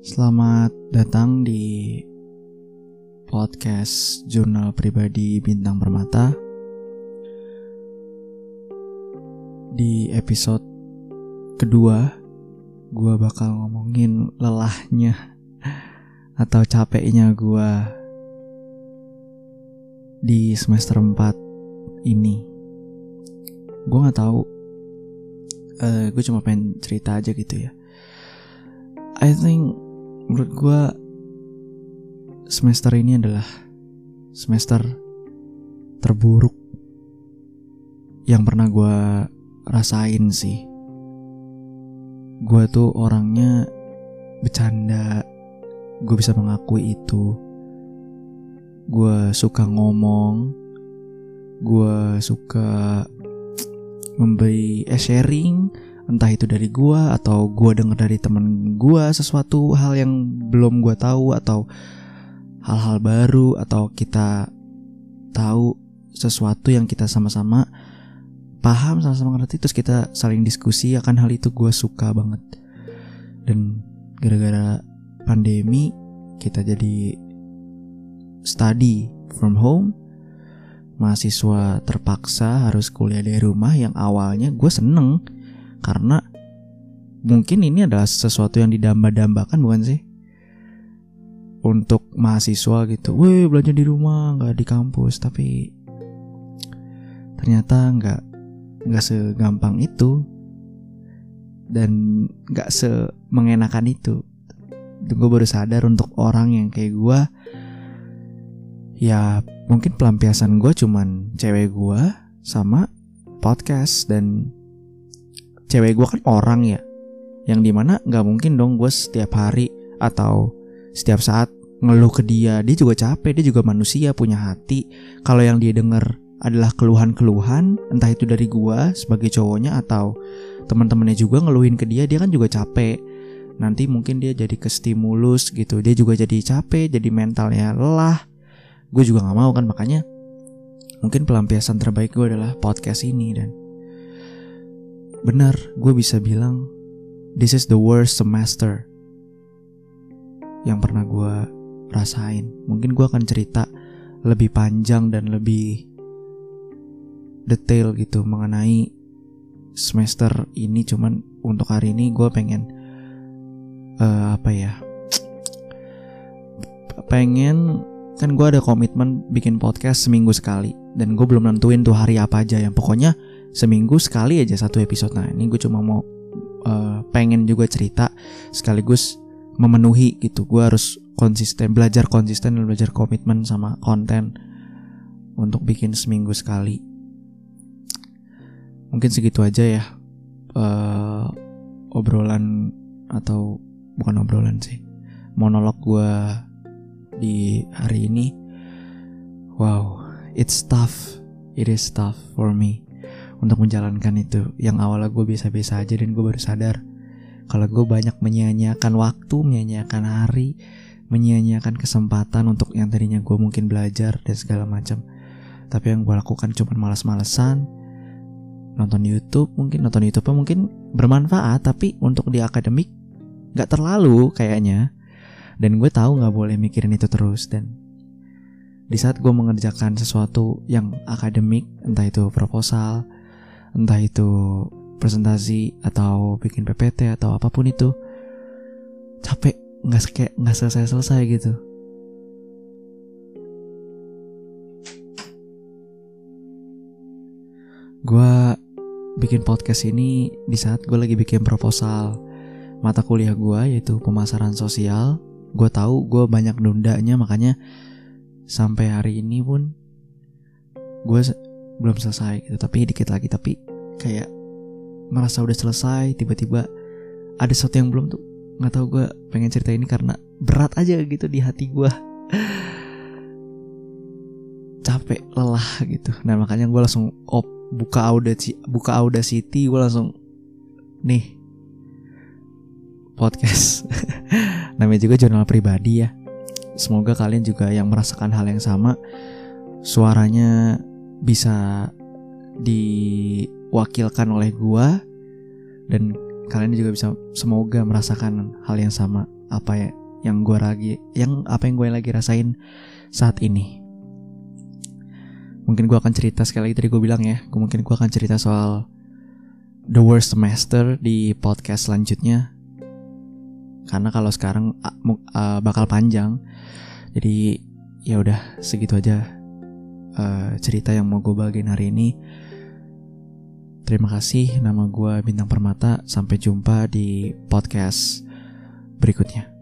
Selamat datang di podcast jurnal pribadi Bintang Permata. Di episode kedua, gue bakal ngomongin lelahnya atau capeknya gue di semester 4 ini. Gue nggak tahu, uh, gue cuma pengen cerita aja gitu ya. I think menurut gue semester ini adalah semester terburuk yang pernah gue rasain sih. Gue tuh orangnya bercanda, gue bisa mengakui itu. Gue suka ngomong, gue suka memberi eh, sharing, entah itu dari gue atau gue denger dari temen gue sesuatu hal yang belum gue tahu atau hal-hal baru atau kita tahu sesuatu yang kita sama-sama paham sama-sama ngerti terus kita saling diskusi akan hal itu gue suka banget. Dan gara-gara pandemi kita jadi study from home. Mahasiswa terpaksa harus kuliah dari rumah yang awalnya gue seneng karena mungkin ini adalah sesuatu yang didamba-dambakan bukan sih? Untuk mahasiswa gitu, weh belajar di rumah nggak di kampus. Tapi ternyata nggak nggak segampang itu. Dan nggak semengenakan itu. Dan gue baru sadar untuk orang yang kayak gue, ya mungkin pelampiasan gue cuman cewek gue sama podcast dan cewek gue kan orang ya, yang di mana nggak mungkin dong gue setiap hari atau setiap saat ngeluh ke dia. Dia juga capek, dia juga manusia punya hati. Kalau yang dia denger adalah keluhan-keluhan, entah itu dari gua sebagai cowoknya atau teman-temannya juga ngeluhin ke dia, dia kan juga capek. Nanti mungkin dia jadi kestimulus gitu, dia juga jadi capek, jadi mentalnya lelah. Gue juga nggak mau kan makanya mungkin pelampiasan terbaik gue adalah podcast ini dan benar gue bisa bilang this is the worst semester yang pernah gue rasain. Mungkin gue akan cerita lebih panjang dan lebih detail gitu mengenai semester ini. Cuman untuk hari ini gue pengen uh, apa ya pengen kan gue ada komitmen bikin podcast seminggu sekali. Dan gue belum nentuin tuh hari apa aja yang pokoknya seminggu sekali aja satu episode. Nah ini gue cuma mau uh, pengen juga cerita sekaligus memenuhi gitu. Gue harus konsisten belajar konsisten dan belajar komitmen sama konten untuk bikin seminggu sekali. Mungkin segitu aja ya uh, obrolan atau bukan obrolan sih monolog gue di hari ini. Wow it's tough. It is tough for me untuk menjalankan itu. Yang awalnya gue biasa-biasa aja dan gue baru sadar. Kalau gue banyak menyia-nyiakan waktu menyia-nyiakan hari menyia-nyiakan kesempatan untuk yang tadinya gue mungkin belajar dan segala macam. Tapi yang gue lakukan cuma malas-malesan nonton YouTube mungkin nonton YouTube mungkin bermanfaat tapi untuk di akademik nggak terlalu kayaknya. Dan gue tahu nggak boleh mikirin itu terus dan di saat gue mengerjakan sesuatu yang akademik entah itu proposal entah itu presentasi atau bikin PPT atau apa pun itu capek nggak selesai selesai gitu. Gue bikin podcast ini di saat gue lagi bikin proposal mata kuliah gue yaitu pemasaran sosial. Gue tahu gue banyak nundanya makanya sampai hari ini pun gue belum selesai gitu. Tapi dikit lagi tapi kayak merasa udah selesai tiba-tiba ada sesuatu yang belum tuh. Nggak tahu gue pengen cerita ini karena berat aja gitu di hati gue capek lelah gitu. Nah makanya gue langsung op buka audacity buka audacity gue langsung nih podcast. Namanya juga jurnal pribadi ya. Semoga kalian juga yang merasakan hal yang sama. Suaranya bisa diwakilkan oleh gue dan kalian juga bisa semoga merasakan hal yang sama apa ya yang gue lagi yang apa yang gue lagi rasain saat ini. Mungkin gue akan cerita sekali lagi tadi gue bilang ya mungkin gue akan cerita soal the worst semester di podcast selanjutnya. Karena kalau sekarang uh, bakal panjang. Jadi ya udah segitu aja uh, cerita yang mau gue bagiin hari ini. Terima kasih nama gue bintang permata. Sampai jumpa di podcast berikutnya